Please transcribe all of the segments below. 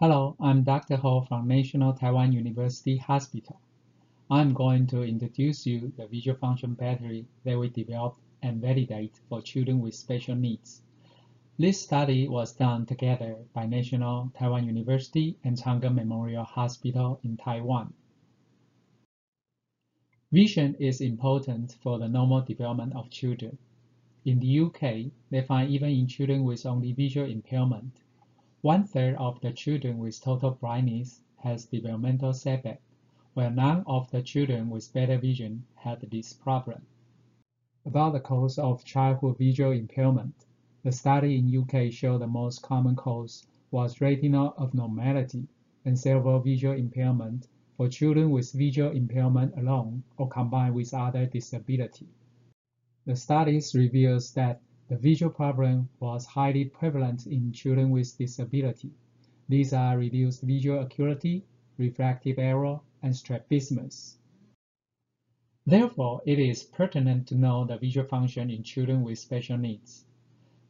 Hello, I'm Dr. Ho from National Taiwan University Hospital. I'm going to introduce you the visual function battery that we developed and validate for children with special needs. This study was done together by National Taiwan University and Chang Gung Memorial Hospital in Taiwan. Vision is important for the normal development of children. In the UK, they find even in children with only visual impairment, one-third of the children with total blindness has developmental setback, while none of the children with better vision had this problem. About the cause of childhood visual impairment, the study in UK showed the most common cause was retinal abnormality and cerebral visual impairment for children with visual impairment alone or combined with other disability. The studies reveals that the visual problem was highly prevalent in children with disability. These are reduced visual acuity, refractive error, and strabismus. Therefore, it is pertinent to know the visual function in children with special needs.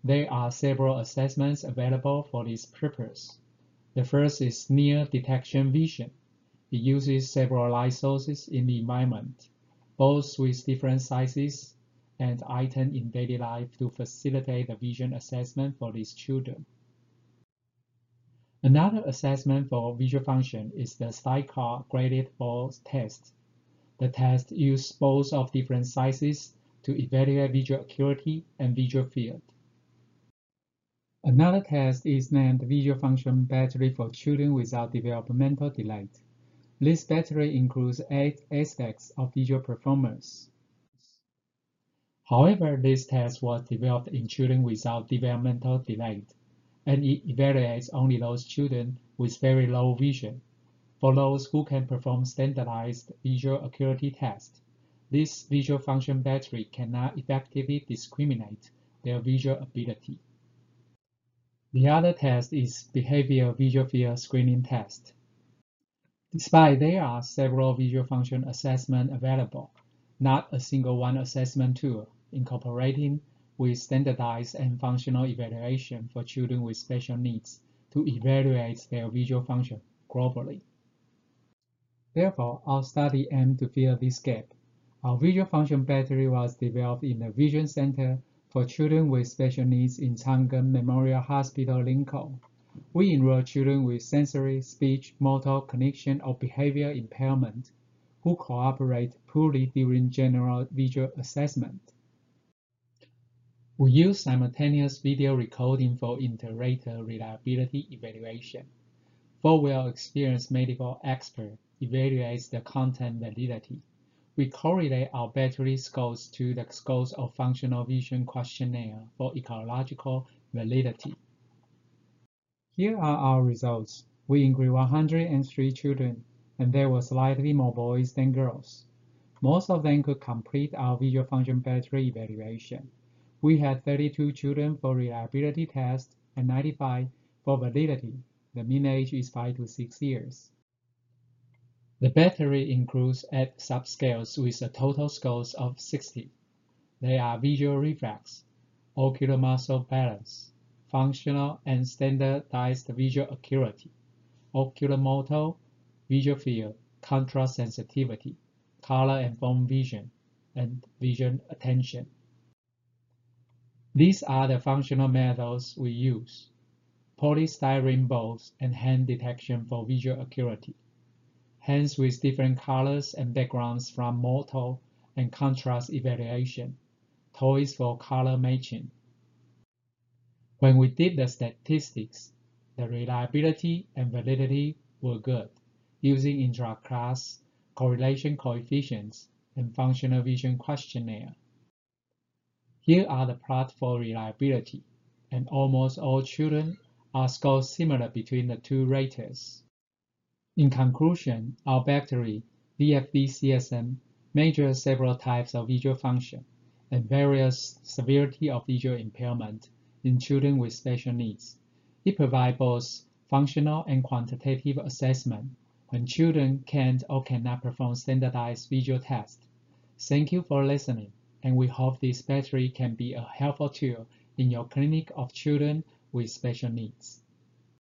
There are several assessments available for this purpose. The first is near detection vision. It uses several light sources in the environment, both with different sizes and items in daily life to facilitate the vision assessment for these children. Another assessment for visual function is the STYCAR graded ball test. The test uses balls of different sizes to evaluate visual acuity and visual field. Another test is named Visual Function Battery for Children Without Developmental Delay. This battery includes eight aspects of visual performance. However, this test was developed in children without developmental delay, and it evaluates only those children with very low vision. For those who can perform standardized visual acuity tests, this visual function battery cannot effectively discriminate their visual ability. The other test is behavioral visual field screening test. Despite there are several visual function assessments available, not a single one assessment tool incorporating with standardized and functional evaluation for children with special needs to evaluate their visual function globally. Therefore, our study aimed to fill this gap. Our visual function battery was developed in the Vision Center for Children with Special Needs in Chang Gung Memorial Hospital, Linkou. We enroll children with sensory, speech, motor, cognition, or behavior impairment who cooperate poorly during general visual assessment. We use simultaneous video recording for inter-rater reliability evaluation. Four-wheel experienced medical expert evaluates the content validity. We correlate our battery scores to the scores of functional vision questionnaire for ecological validity. Here are our results. We included 103 children, and there were slightly more boys than girls. Most of them could complete our visual function battery evaluation. We had 32 children for reliability test and 95 for validity. The mean age is 5 to 6 years. The battery includes 8 subscales with a total scores of 60. They are visual reflex, ocular muscle balance, functional and standardized visual acuity, ocular motor, visual field, contrast sensitivity, color and form vision, and vision attention. These are the functional methods we use. Polystyrene balls and hand detection for visual acuity. Hands with different colors and backgrounds from motor and contrast evaluation. Toys for color matching. When we did the statistics, the reliability and validity were good using intra-class correlation coefficients and functional vision questionnaire. Here are the plots for reliability, and almost all children are scored similar between the two raters. In conclusion, our battery, VFB-CSN, measures several types of visual function and various severity of visual impairment in children with special needs. It provides both functional and quantitative assessment when children can't or cannot perform standardized visual tests. Thank you for listening and we hope this battery can be a helpful tool in your clinic of children with special needs.